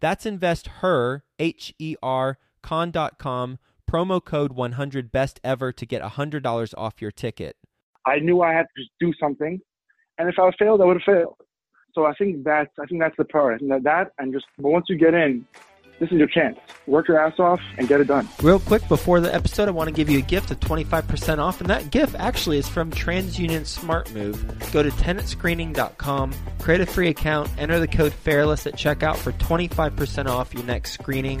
That's investher, H E R, con.com promo code 100 best ever to get $100 off your ticket. I knew I had to do something, and if I failed, I would have failed. So I think that's I think that's the part. That, that and just but once you get in, this is your chance. Work your ass off and get it done. Real quick before the episode, I want to give you a gift of 25% off, and that gift actually is from TransUnion Smart Move. Go to tenantscreening.com, create a free account, enter the code FAIRLESS at checkout for 25% off your next screening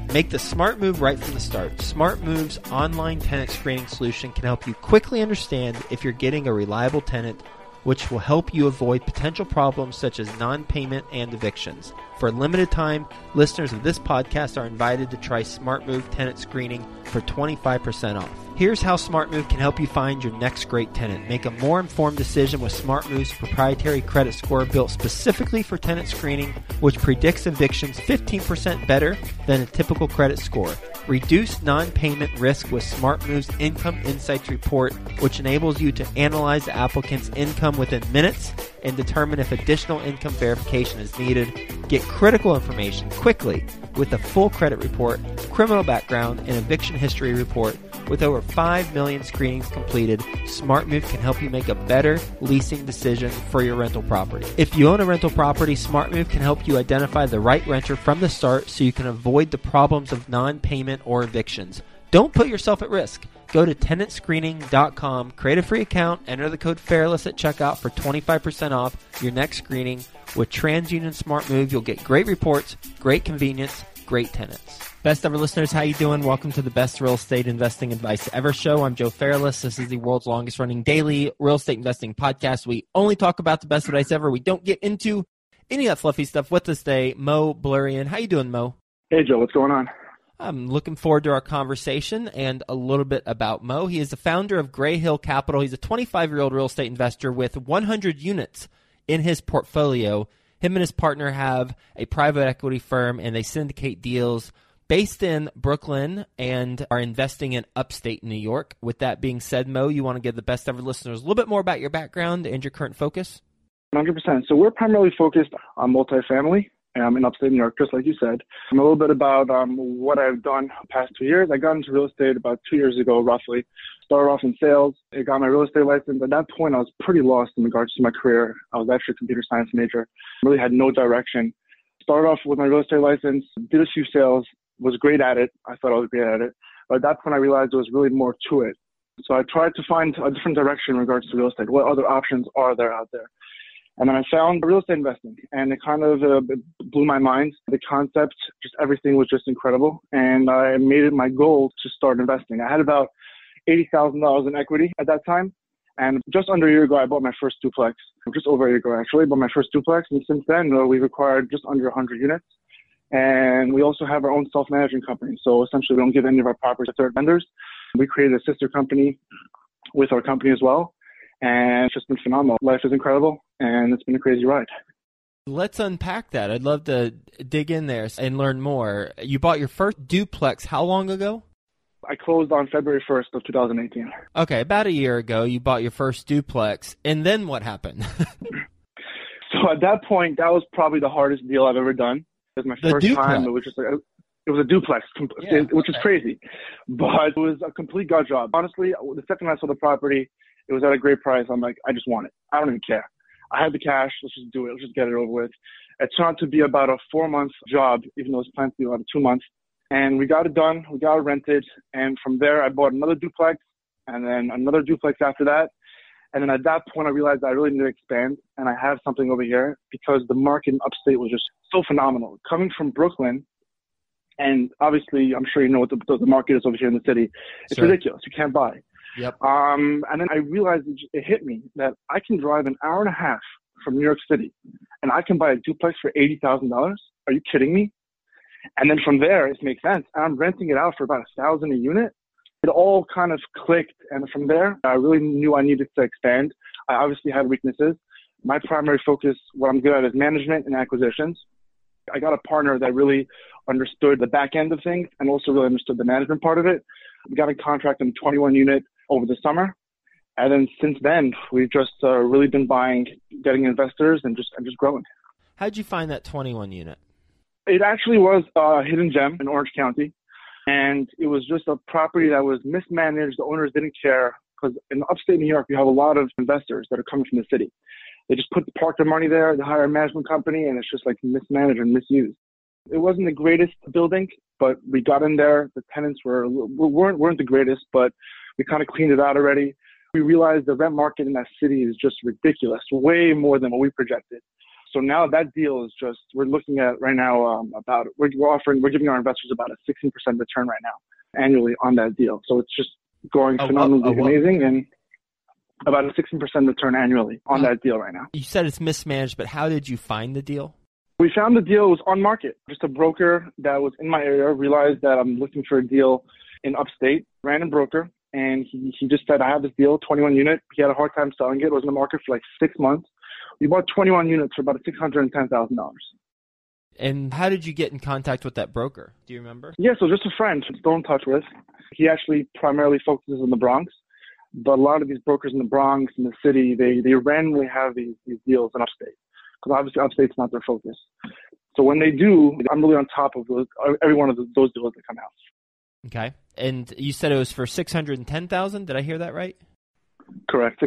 Make the smart move right from the start. Smart Move's online tenant screening solution can help you quickly understand if you're getting a reliable tenant, which will help you avoid potential problems such as non payment and evictions. For a limited time, listeners of this podcast are invited to try Smart Move tenant screening for 25% off. Here's how SmartMove can help you find your next great tenant. Make a more informed decision with SmartMove's proprietary credit score built specifically for tenant screening, which predicts evictions 15% better than a typical credit score. Reduce non-payment risk with SmartMove's Income Insights report, which enables you to analyze the applicant's income within minutes and determine if additional income verification is needed. Get critical information quickly with a full credit report, criminal background, and eviction history report. With over 5 million screenings completed, SmartMove can help you make a better leasing decision for your rental property. If you own a rental property, SmartMove can help you identify the right renter from the start so you can avoid the problems of non payment or evictions. Don't put yourself at risk. Go to tenantscreening.com, create a free account, enter the code FAIRLESS at checkout for 25% off your next screening. With TransUnion SmartMove, you'll get great reports, great convenience, great tenants. Best ever listeners, how you doing? Welcome to the best real estate investing advice ever show. I'm Joe Fairless. This is the world's longest running daily real estate investing podcast. We only talk about the best advice ever. We don't get into any of that fluffy stuff with us today. Mo Blurian. How you doing, Mo? Hey Joe, what's going on? I'm looking forward to our conversation and a little bit about Mo. He is the founder of Gray Hill Capital. He's a 25 year old real estate investor with 100 units in his portfolio. Him and his partner have a private equity firm and they syndicate deals based in Brooklyn and are investing in upstate New York. With that being said, Mo, you want to give the best ever listeners a little bit more about your background and your current focus? 100%. So we're primarily focused on multifamily um, in upstate New York, just like you said. a little bit about um, what I've done past two years. I got into real estate about two years ago, roughly. Started off in sales. I got my real estate license. At that point, I was pretty lost in regards to my career. I was actually a computer science major. Really had no direction. Started off with my real estate license, did a few sales, was great at it. I thought I was great at it. But at that point, I realized there was really more to it. So I tried to find a different direction in regards to real estate. What other options are there out there? And then I found real estate investing and it kind of uh, blew my mind. The concept, just everything was just incredible. And I made it my goal to start investing. I had about $80,000 in equity at that time. And just under a year ago, I bought my first duplex, just over a year ago, actually, bought my first duplex. And since then, we've acquired just under 100 units. And we also have our own self-managing company. So essentially, we don't give any of our properties to third vendors. We created a sister company with our company as well and it's just been phenomenal. Life is incredible, and it's been a crazy ride. Let's unpack that. I'd love to dig in there and learn more. You bought your first duplex how long ago? I closed on February 1st of 2018. Okay, about a year ago, you bought your first duplex, and then what happened? so at that point, that was probably the hardest deal I've ever done. It was my The first duplex? time. It was just like it was a duplex, Yeah, which is crazy, but it was a complete gut job. Honestly, the second I saw the property, it was at a great price. I'm like, I just want it. I don't even care. I have the cash. Let's just do it. Let's just get it over with. It turned out to be about a four month job, even though it was planned to be about two months. And we got it done. We got it rented. And from there, I bought another duplex and then another duplex after that. And then at that point, I realized I really need to expand and I have something over here because the market in upstate was just so phenomenal. Coming from Brooklyn, and obviously, I'm sure you know what the, the market is over here in the city. It's Sure. ridiculous. You can't buy. Yep. Um, and then I realized it, it hit me that I can drive an hour and a half from New York City and I can buy a duplex for $80,000. Are you kidding me? And then from there, it makes sense. I'm renting it out for about a thousand a unit. It all kind of clicked. And from there, I really knew I needed to expand. I obviously had weaknesses. My primary focus, what I'm good at is management and acquisitions. I got a partner that really understood the back end of things and also really understood the management part of it. We got a contract on 21 unit over the summer. And then since then, we've just uh, really been buying, getting investors and just, and just growing. How'd you find that 21 unit? It actually was a hidden gem in Orange County. And it was just a property that was mismanaged. The owners didn't care because in upstate New York, you have a lot of investors that are coming from the city. They just put park their money there, they hire a management company, and it's just like mismanaged and misused. It wasn't the greatest building, but we got in there. The tenants were weren't weren't the greatest, but we kind of cleaned it out already. We realized the rent market in that city is just ridiculous, way more than what we projected. So now that deal is just we're looking at right now um, about we're, we're offering we're giving our investors about a 16% return right now annually on that deal. So it's just going what- phenomenally a what? amazing and about a 16% return annually on that deal right now. You said it's mismanaged, but how did you find the deal? We found the deal was on market. Just a broker that was in my area realized that I'm looking for a deal in upstate, random broker, and he, he just said, I have this deal, 21 unit. He had a hard time selling it. It was in the market for like six months. We bought 21 units for about $610,000. And how did you get in contact with that broker? Do you remember? Yeah, so just a friend, still in touch with. He actually primarily focuses on the Bronx, but a lot of these brokers in the Bronx and the city, they, they randomly have these, these deals in upstate because obviously upstate's not their focus. So when they do, I'm really on top of those, every one of those those deals that come out. Okay. And you said it was for 610,000. Did I hear that right? Correct,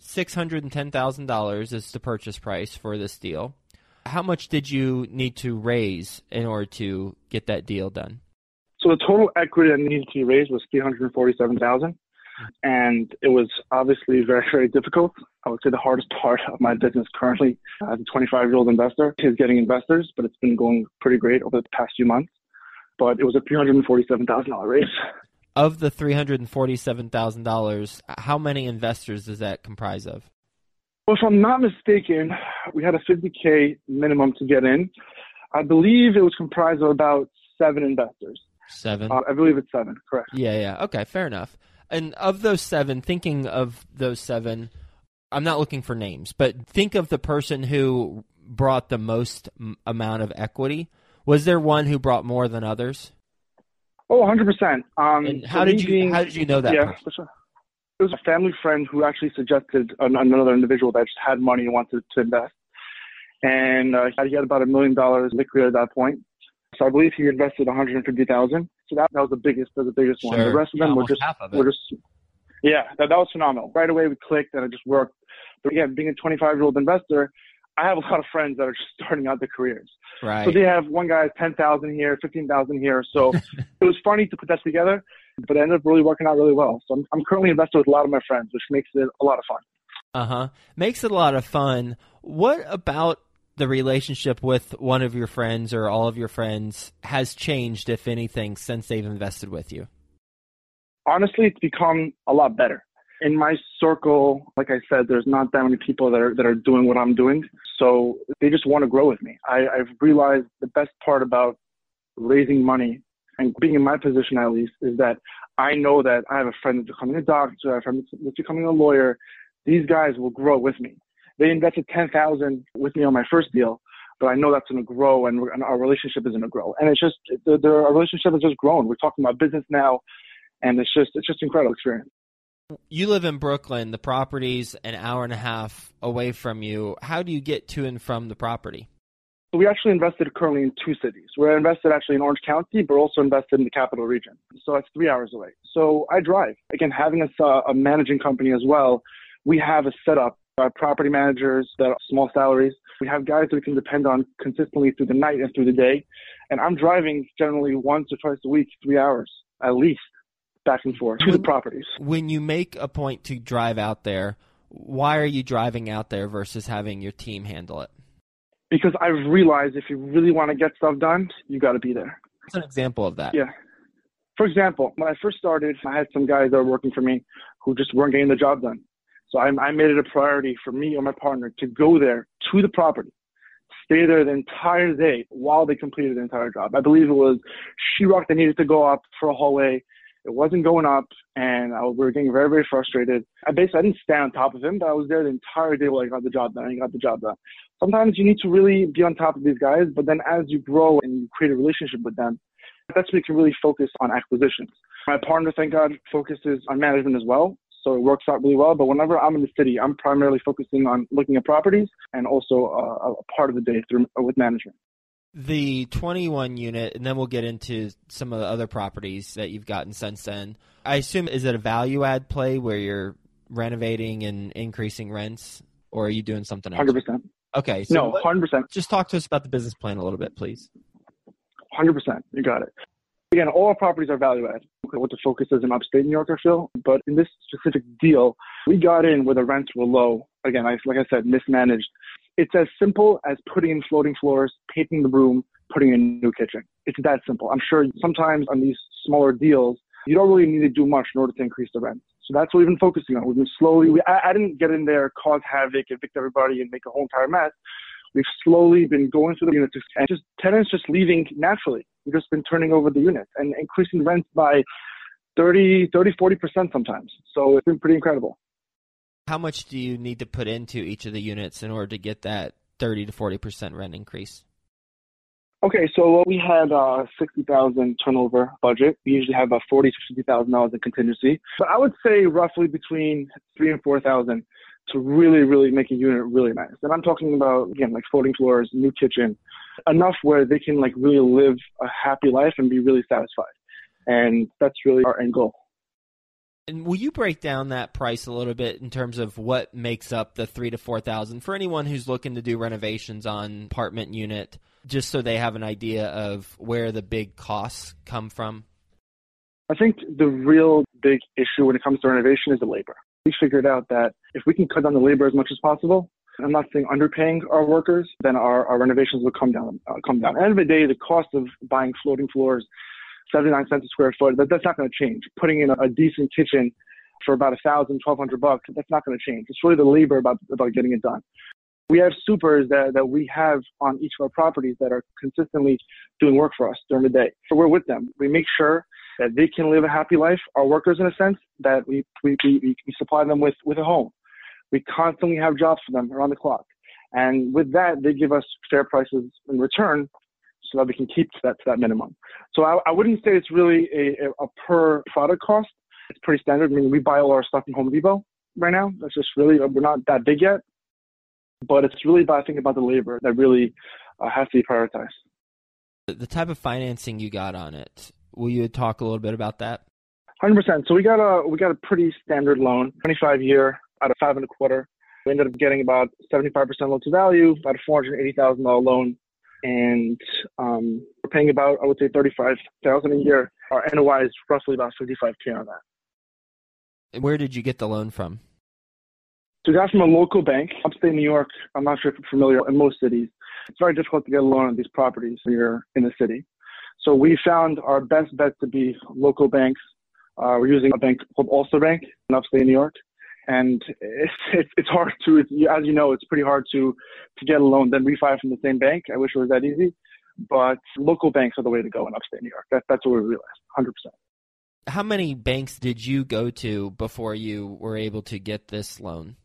610000 $610,000 is the purchase price for this deal. How much did you need to raise in order to get that deal done? So the total equity that needed to be raised was 347000 and it was obviously very, very difficult. I would say the hardest part of my business currently as a 25 year old investor is getting investors, but it's been going pretty great over the past few months. But it was a $347,000 raise. Of the $347,000, how many investors does that comprise of? Well, if I'm not mistaken, we had a 50K minimum to get in. I believe it was comprised of about seven investors. Seven. Uh, I believe it's seven, correct. Yeah, yeah. Okay, fair enough. And of those seven, thinking of those seven, I'm not looking for names, but think of the person who brought the most m- amount of equity. Was there one who brought more than others? Oh, 100%. Um, And how did you being- how did you know that yeah, sure. It was a family friend who actually suggested an, another individual that just had money and wanted to invest. And uh, he had about a million dollars liquid at that point. So I believe he invested 150,000. So that, that was the biggest, that was the biggest one. The rest of them were just, half of it. were just, yeah, that, that was phenomenal. Right away we clicked and it just worked. But again, being a 25 year old investor, I have a lot of friends that are just starting out their careers. Right. So they have one guy 10,000 here, 15,000 here. So it was funny to put that together, but it ended up really working out really well. So I'm, I'm currently invested with a lot of my friends, which makes it a lot of fun. Uh huh. Makes it a lot of fun. What about the relationship with one of your friends or all of your friends has changed, if anything, since they've invested with you? Honestly, it's become a lot better. In my circle, like I said, there's not that many people that are that are doing what I'm doing. So they just want to grow with me. I, I've realized the best part about raising money and being in my position at least is that I know that I have a friend that's becoming a doctor, I have a friend that's becoming a lawyer. These guys will grow with me. They invested ten thousand with me on my first deal. but I know that's going to grow and, and, our relationship is going to grow. And it's just, the, the, our relationship has just grown. We're talking about business now and it's just, it's just incredible experience. You live in Brooklyn. The property's an hour and a half away from you. How do you get to and from the property? We actually invested currently in two cities. We're invested actually in Orange County, but also invested in the capital region. So that's three hours away. So I drive. Again, having a, a managing company as well, we have a setup. Our property managers that are small salaries. We have guys that we can depend on consistently through the night and through the day. And I'm driving generally once or twice a week, three hours at least, back and forth to the properties. When you make a point to drive out there, why are you driving out there versus having your team handle it? because I've realized if you really want to get stuff done, you got to be there. What's an example of that? Yeah. For example, when I first started, I had some guys that were working for me who just weren't getting the job done. So I, I made it a priority for me or my partner to go there to the property, stay there the entire day while they completed the entire job. I believe it was sheetrock that needed to go up for a hallway. It wasn't going up, and I, we were getting very, very frustrated. I basically I didn't stand on top of him, but I was there the entire day while I got the job done. I got the job done sometimes you need to really be on top of these guys, but then as you grow and you create a relationship with them, that's when you can really focus on acquisitions. My partner, thank God, focuses on management as well. So it works out really well. But whenever I'm in the city, I'm primarily focusing on looking at properties and also uh, a part of the day through with management. The 21 unit, and then we'll get into some of the other properties that you've gotten since then. I assume is it a value add play where you're renovating and increasing rents, or are you doing something else? Hundred percent. Okay. So no, hundred percent. Just talk to us about the business plan a little bit, please. Hundred percent. You got it. Again, all properties are value add. What the focus is in upstate New York, I feel. But in this specific deal, we got in where the rents were low. Again, I, like I said, mismanaged. It's as simple as putting in floating floors, painting the room, putting in a new kitchen. It's that simple. I'm sure sometimes on these smaller deals, you don't really need to do much in order to increase the rent. So that's what we've been focusing on. We've been slowly, we, I, I didn't get in there, cause havoc, evict everybody, and make a whole entire mess. We've slowly been going through the units and just tenants just leaving naturally. We've just been turning over the units and increasing rents by 30, 30, 40% sometimes. So it's been pretty incredible. How much do you need to put into each of the units in order to get that 30 to 40% rent increase? Okay, so we had uh, sixty thousand turnover budget. We usually have about forty to fifty thousand dollars in contingency, but I would say roughly between three and four thousand to really, really make a unit really nice. And I'm talking about again like floating floors, new kitchen, enough where they can like really live a happy life and be really satisfied. And that's really our end goal. And will you break down that price a little bit in terms of what makes up the three to four thousand for anyone who's looking to do renovations on apartment unit? just so they have an idea of where the big costs come from? I think the real big issue when it comes to renovation is the labor. We figured out that if we can cut down the labor as much as possible, I'm not saying underpaying our workers, then our, our renovations will come down. Uh, come down. At the end of the day, the cost of buying floating floors, 79 cents a square foot, that, that's not going to change. Putting in a, a decent kitchen for about a thousand, twelve hundred bucks, that's not going to change. It's really the labor about about getting it done. We have supers that, that we have on each of our properties that are consistently doing work for us during the day. So we're with them. We make sure that they can live a happy life, our workers in a sense, that we, we, we, we supply them with, with a home. We constantly have jobs for them around the clock. And with that, they give us fair prices in return so that we can keep that to that minimum. So I, I wouldn't say it's really a, a, per product cost. It's pretty standard. I mean, we buy all our stuff from Home Depot right now. That's just really, we're not that big yet. But it's really about thinking about the labor that really uh, has to be prioritized. The type of financing you got on it, will you talk a little bit about that? Hundred percent. So we got a we got a pretty standard loan, twenty five year out of five and a quarter. We ended up getting about seventy five percent loan to value, about a four hundred eighty thousand dollar loan, and um, we're paying about I would say thirty five thousand a year. Our NOI is roughly about fifty five k on that. Where did you get the loan from? So we got from a local bank, upstate New York. I'm not sure if you're familiar in most cities. It's very difficult to get a loan on these properties when you're in the city. So we found our best bet to be local banks. Uh, we're using a bank called Ulster Bank in upstate New York. And it's, it's, it's hard to, it's, as you know, it's pretty hard to, to get a loan, then refi from the same bank. I wish it was that easy. But local banks are the way to go in upstate New York. That, that's what we realized, 100%. How many banks did you go to before you were able to get this loan?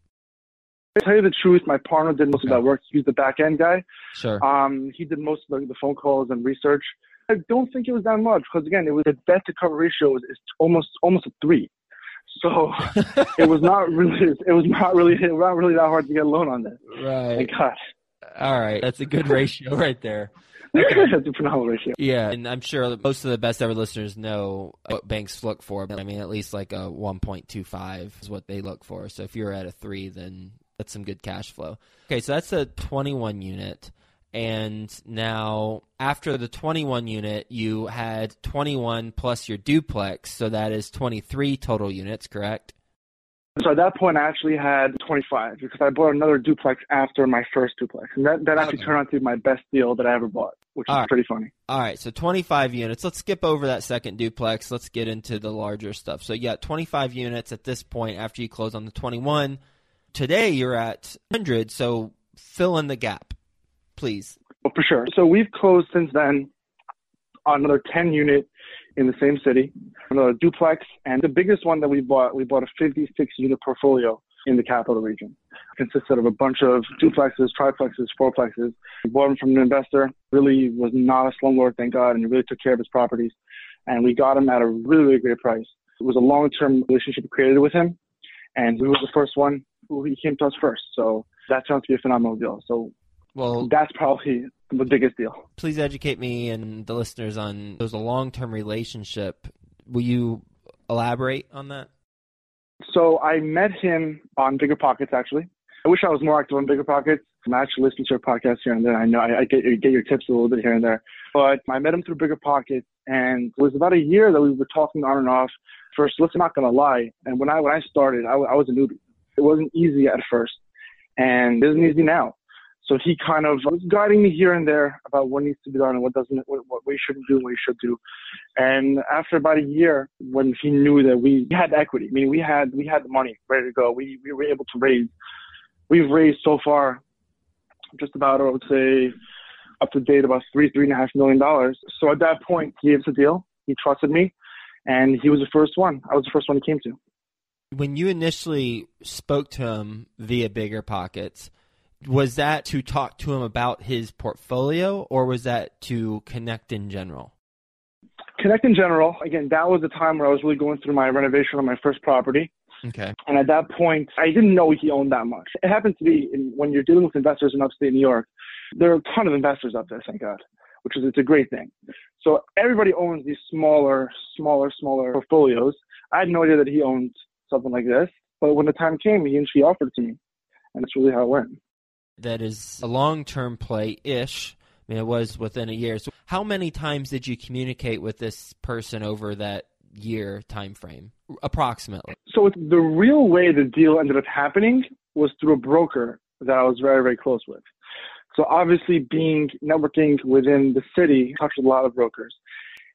To tell you the truth, my partner did most of that work. He's the back end guy. Sure. Um, he did most of the, the phone calls and research. I don't think it was that much because again, it was the debt to cover ratio is, is almost almost a three. So it was not really it was not really it was not really that hard to get a loan on this. Right. Thank God. All right. That's a good ratio right there. That's a phenomenal ratio. Yeah, and I'm sure most of the best ever listeners know what banks look for. But I mean, at least like a 1.25 is what they look for. So if you're at a three, then that's some good cash flow. Okay, so that's a 21 unit. And now, after the 21 unit, you had 21 plus your duplex, so that is 23 total units, correct? So at that point, I actually had 25 because I bought another duplex after my first duplex, and that, that actually Okay. turned out to be my best deal that I ever bought, which is All right. pretty funny. All right, so 25 units. Let's skip over that second duplex. Let's get into the larger stuff. So, you got 25 units at this point after you close on the 21. Today, you're at 100, so fill in the gap, please. Well, for sure. So we've closed since then on another 10 unit in the same city, another duplex, and the biggest one that we bought, we bought a 56 unit portfolio in the capital region. It consisted of a bunch of duplexes, triplexes, fourplexes. We bought them from an investor, really was not a slumlord, thank God, and he really took care of his properties. And we got him at a really, really great price. It was a long-term relationship created with him, and we were the first one who he came to us first. So that turned out to be a phenomenal deal. So Well, that's probably the biggest deal. please educate me and the listeners on there's a long-term relationship. Will you elaborate on that? So I met him on Bigger Pockets, actually. I wish I was more active on Bigger Pockets. I'm actually listening to your podcast here and there. I know I, I get get your tips a little bit here and there, but I met him through Bigger Pockets, and it was about a year that we were talking on and off. First, let's not gonna lie. And when I when I started, I was a newbie. It wasn't easy at first, and it isn't easy now. So he kind of was guiding me here and there about what needs to be done and what doesn't, what, what we shouldn't do, what we should do. And after about a year, when he knew that we had equity, I mean, we had we had the money ready to go. We we were able to raise. We've raised so far, just about I would say, up to date about three three and a half million dollars. So at that point, he gave us a deal. He trusted me, and he was the first one. I was the first one he came to. When you initially spoke to him via Bigger Pockets, was that to talk to him about his portfolio or was that to connect in general? Connect in general. Again, that was the time where I was really going through my renovation on my first property. Okay. And at that point, I didn't know he owned that much. It happens to be in, when you're dealing with investors in upstate New York, there are a ton of investors out there, thank God, which is it's a great thing. So everybody owns these smaller, smaller, smaller portfolios. I had no idea that he owned something like this, but when the time came, he he offered it to me, and that's really how it went. That is a long term play ish. I mean, it was within a year. So, how many times did you communicate with this person over that year time frame, approximately? So the real way the deal ended up happening was through a broker that I was very, very close with. So obviously being networking within the city, touched to a lot of brokers.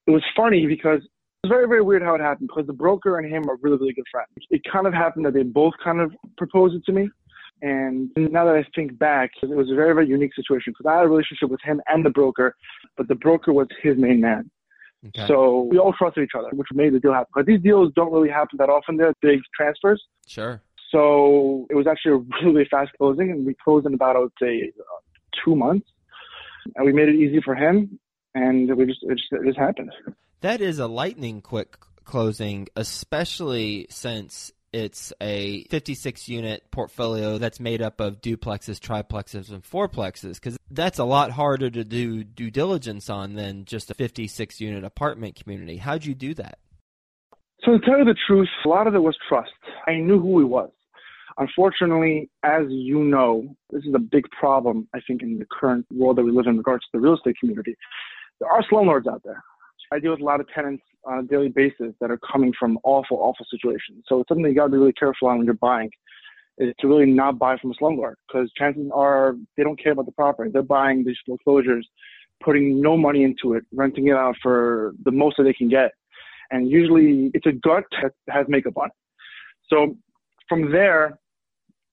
It was funny because it was very, very weird how it happened because the broker and him are really, really good friends. It kind of happened that they both kind of proposed it to me. And now that I think back, it was a very, very unique situation because I had a relationship with him and the broker, but the broker was his main man. Okay. So we all trusted each other, which made the deal happen. But these deals don't really happen that often. They're big transfers. sure. So it was actually a really fast closing, and we closed in about, I would say, uh, two months. And we made it easy for him, and we just it just, it just happened. That is a lightning quick closing, especially since it's a 56 unit portfolio that's made up of duplexes, triplexes, and fourplexes. Because that's a lot harder to do due diligence on than just a 56 unit apartment community. How'd you do that? So to tell you the truth, a lot of it was trust. I knew who he was. Unfortunately, as you know, this is a big problem, I think, in the current world that we live in regards to the real estate community. There are slumlords out there. I deal with a lot of tenants on a daily basis that are coming from awful, awful situations. So it's something you got to be really careful on when you're buying, is to really not buy from a slumlord because chances are they don't care about the property. They're buying these foreclosures, putting no money into it, renting it out for the most that they can get. And usually it's a gut that has makeup on it. So from there,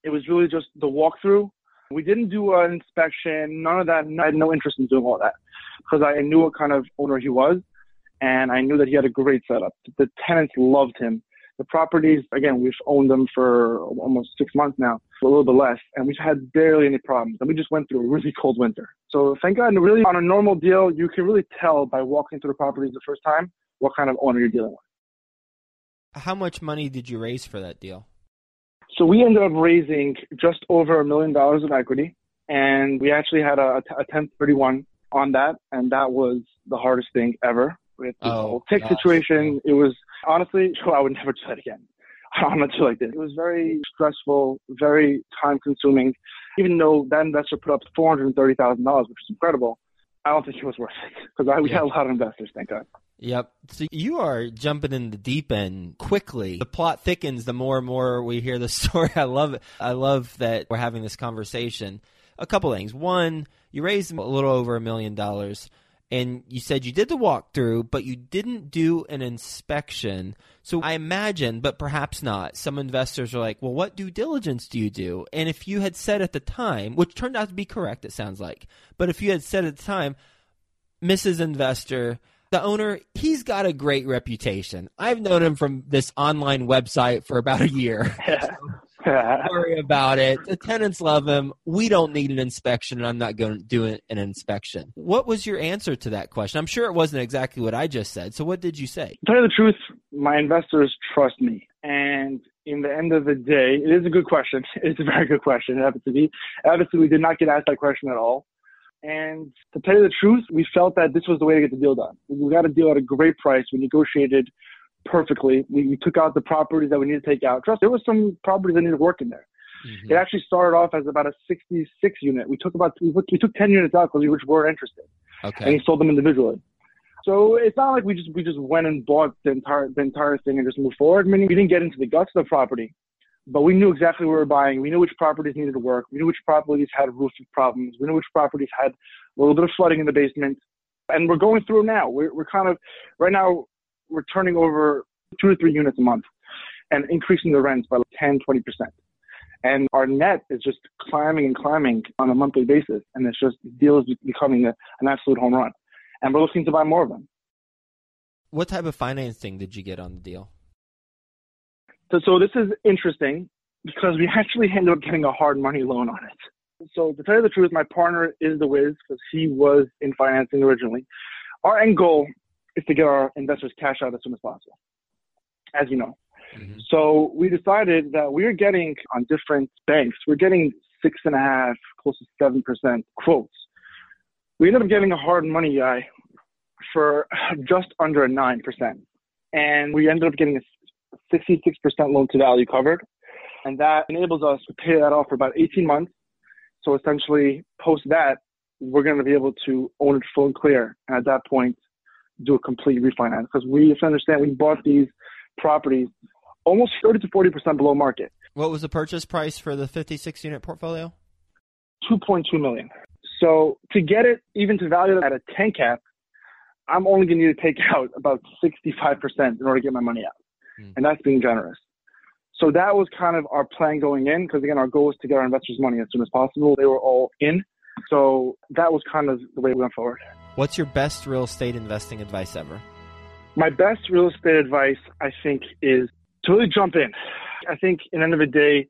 it was really just the walkthrough. We didn't do an inspection, none of that. I had no interest in doing all that because I knew what kind of owner he was and I knew that he had a great setup. The tenants loved him. The properties, again, we've owned them for almost six months now, a little bit less, and we've had barely any problems. And we just went through a really cold winter. So thank God, really on a normal deal, you can really tell by walking through the properties the first time what kind of owner you're dealing with. How much money did you raise for that deal? So we ended up raising just over a million dollars of equity, and we actually had a, a 1031 on that, and that was the hardest thing ever. With the Oh, whole tick gosh. situation, it was honestly, I would never do that again. I'm not sure like this. It was very stressful, very time consuming. Even though that investor put up $430,000, which is incredible, I don't think it was worth it because we had a lot of investors, thank God. Yep. So you are jumping in the deep end quickly. The plot thickens the more and more we hear the story. I love it. I love that we're having this conversation. A couple things. One, you raised a little over a million dollars and you said you did the walkthrough, but you didn't do an inspection. So I imagine, but perhaps not, some investors are like, well, what due diligence do you do? And if you had said at the time, which turned out to be correct, it sounds like, but if you had said at the time, Mrs. Investor, the owner, he's got a great reputation. I've known him from this online website for about a year. Don't worry about it. The tenants love him. We don't need an inspection, and I'm not going to do an inspection. What was your answer to that question? I'm sure it wasn't exactly what I just said. So, what did you say? To tell you the truth, my investors trust me. And in the end of the day, it is a good question. It's a very good question. It happens to be. Obviously, we did not get asked that question at all. And to tell you the truth, we felt that this was the way to get the deal done. We got a deal at a great price. We negotiated perfectly. We, we took out the properties that we needed to take out. Trust, there was some properties that needed work in there. Mm-hmm. It actually started off as about a 66 unit. We took about we, took- we took 10 units out because we which were interested, and we sold them individually. So it's not like we just we just went and bought the entire the entire thing and just moved forward. I mean, we didn't get into the guts of the property, but we knew exactly what we were buying. We knew which properties needed to work. We knew which properties had roof problems. We knew which properties had a little bit of flooding in the basement, and we're going through now. We're we're kind of right now we're turning over two to three units a month and increasing the rents by like 10, 20 percent. And our net is just climbing and climbing on a monthly basis, and it's just deals becoming a, an absolute home run. And we're looking to buy more of them. What type of financing did you get on the deal? So, so this is interesting because we actually ended up getting a hard money loan on it. So to tell you the truth, my partner is the Wiz because he was in financing originally. Our end goal is to get our investors cash out as soon as possible, as you know. Mhm. So we decided that we are getting on different banks, we're getting six and a half, close to seven percent quotes. We ended up getting a hard money guy for just under a nine percent, and we ended up getting a 66% loan to value covered, and that enables us to pay that off for about 18 months. So essentially, post that, we're going to be able to own it full and clear, and at that point, do a complete refinance because we have to understand we bought these properties almost 30 to 40 percent below market, What was the purchase price for the 56 unit portfolio? 2.2 million. So to get it even to value it at a 10 cap, I'm only going to need to take out about 65 percent in order to get my money out, Hmm. and that's being generous. So that was kind of our plan going in because again, our goal was to get our investors' money as soon as possible. They were all in, so that was kind of the way we went forward. What's your best real estate investing advice ever? My best real estate advice, I think, is to really jump in. I think, in the end of the day,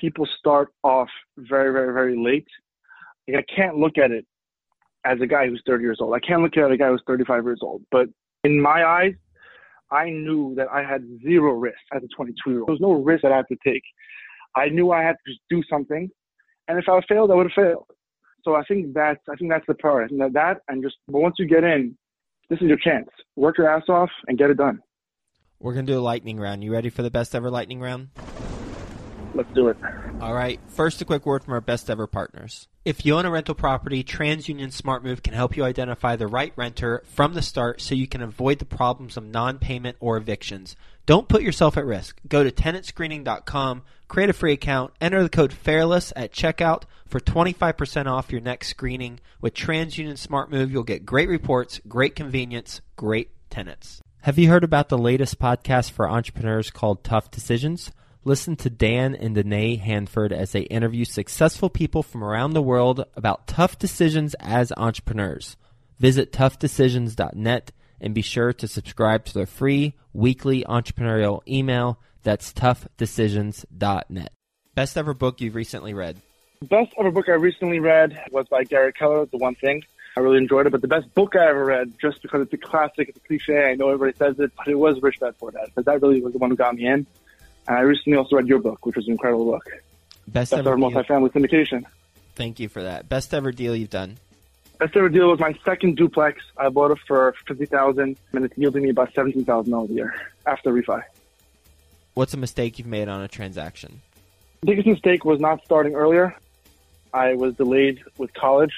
people start off very, very, very late. I can't look at it as a guy who's 30 years old. I can't look at a guy who's 35 years old. But in my eyes, I knew that I had zero risk as a 22 year old. There was no risk that I had to take. I knew I had to just do something, and if I failed, I would have failed. So I think that's I think that's the priority. I think that, that and just but once you get in, this is your chance. Work your ass off and get it done. We're to do a lightning round. You ready for the best ever lightning round? Let's do it. All right. First, a quick word from our best ever partners. If you own a rental property, TransUnion SmartMove can help you identify the right renter from the start so you can avoid the problems of non-payment or evictions. Don't put yourself at risk. Go to tenantscreening.com, create a free account, enter the code FAIRLESS at checkout for 25% off your next screening. With TransUnion SmartMove, you'll get great reports, great convenience, great tenants. Have you heard about the latest podcast for entrepreneurs called Tough Decisions? Listen to Dan and Danae Hanford as they interview successful people from around the world about tough decisions as entrepreneurs. Visit toughdecisions.net and be sure to subscribe to their free weekly entrepreneurial email That's toughdecisions.net. Best ever book you've recently read? Best ever book I recently read was by Gary Keller, The One Thing. I really enjoyed it, but the best book I ever read, just because it's a classic, it's a cliche, I know everybody says it, but it was Rich Dad Poor Dad, because that really was the one who got me in. And I recently also read your book, which was an incredible book. Best, Best ever ever deal. multifamily syndication. Thank you for that. Best ever deal you've done? Best ever deal was my second duplex. I bought it for fifty thousand, and it's yielding me about seventeen thousand dollars a year after refi. What's a mistake you've made on a transaction? biggest mistake was not starting earlier. I was delayed with college,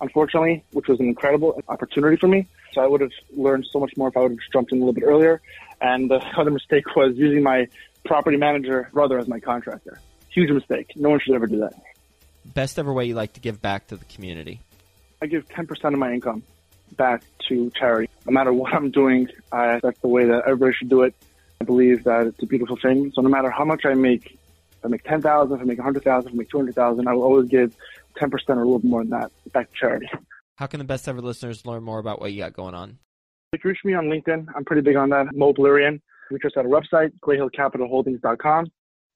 unfortunately, which was an incredible opportunity for me. So I would have learned so much more if I would have jumped in a little bit earlier. And the other mistake was using my property manager brother as my contractor. Huge mistake. No one should ever do that. Best ever way you like to give back to the community? I give 10% of my income back to charity. No matter what I'm doing, I, that's the way that everybody should do it. I believe that it's a beautiful thing. So no matter how much I make, if I make 10,000, if I make 100,000, if I make 200,000, I will always give 10% or a little bit more than that back to charity. How can the best ever listeners learn more about what you got going on? You reach me on LinkedIn. I'm pretty big on that. Mo Blurian. Reach us at our website, grayhillcapitalholdings.com.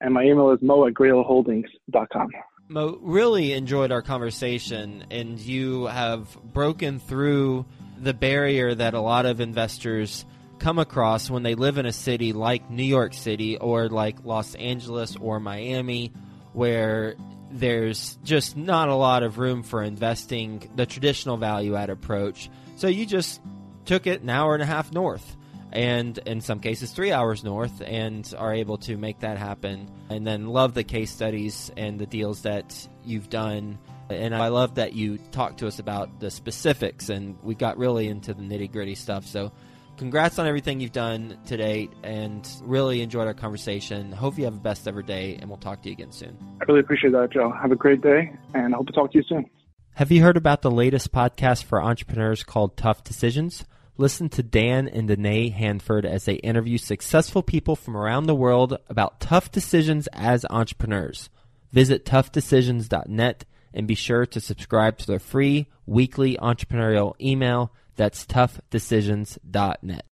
And my email is mo at grayhillholdings.com. Mo, really enjoyed our conversation, and you have broken through the barrier that a lot of investors come across when they live in a city like New York City or like Los Angeles or Miami, where there's just not a lot of room for investing the traditional value add approach. So you just took it an hour and a half north and in some cases three hours north and are able to make that happen. And then love the case studies and the deals that you've done. And i love that you talked to us about the specifics and we got really into the nitty gritty stuff. So congrats on everything you've done to date and really enjoyed our conversation. Hope you have the best ever day and we'll talk to you again soon. I really appreciate that, Joe. Have a great day, and I hope to talk to you soon. have you heard about the latest podcast for entrepreneurs called tough decisions Listen to Dan and Danae Hanford as they interview successful people from around the world about tough decisions as entrepreneurs. Visit toughdecisions.net and be sure to subscribe to their free weekly entrepreneurial email. That's toughdecisions.net.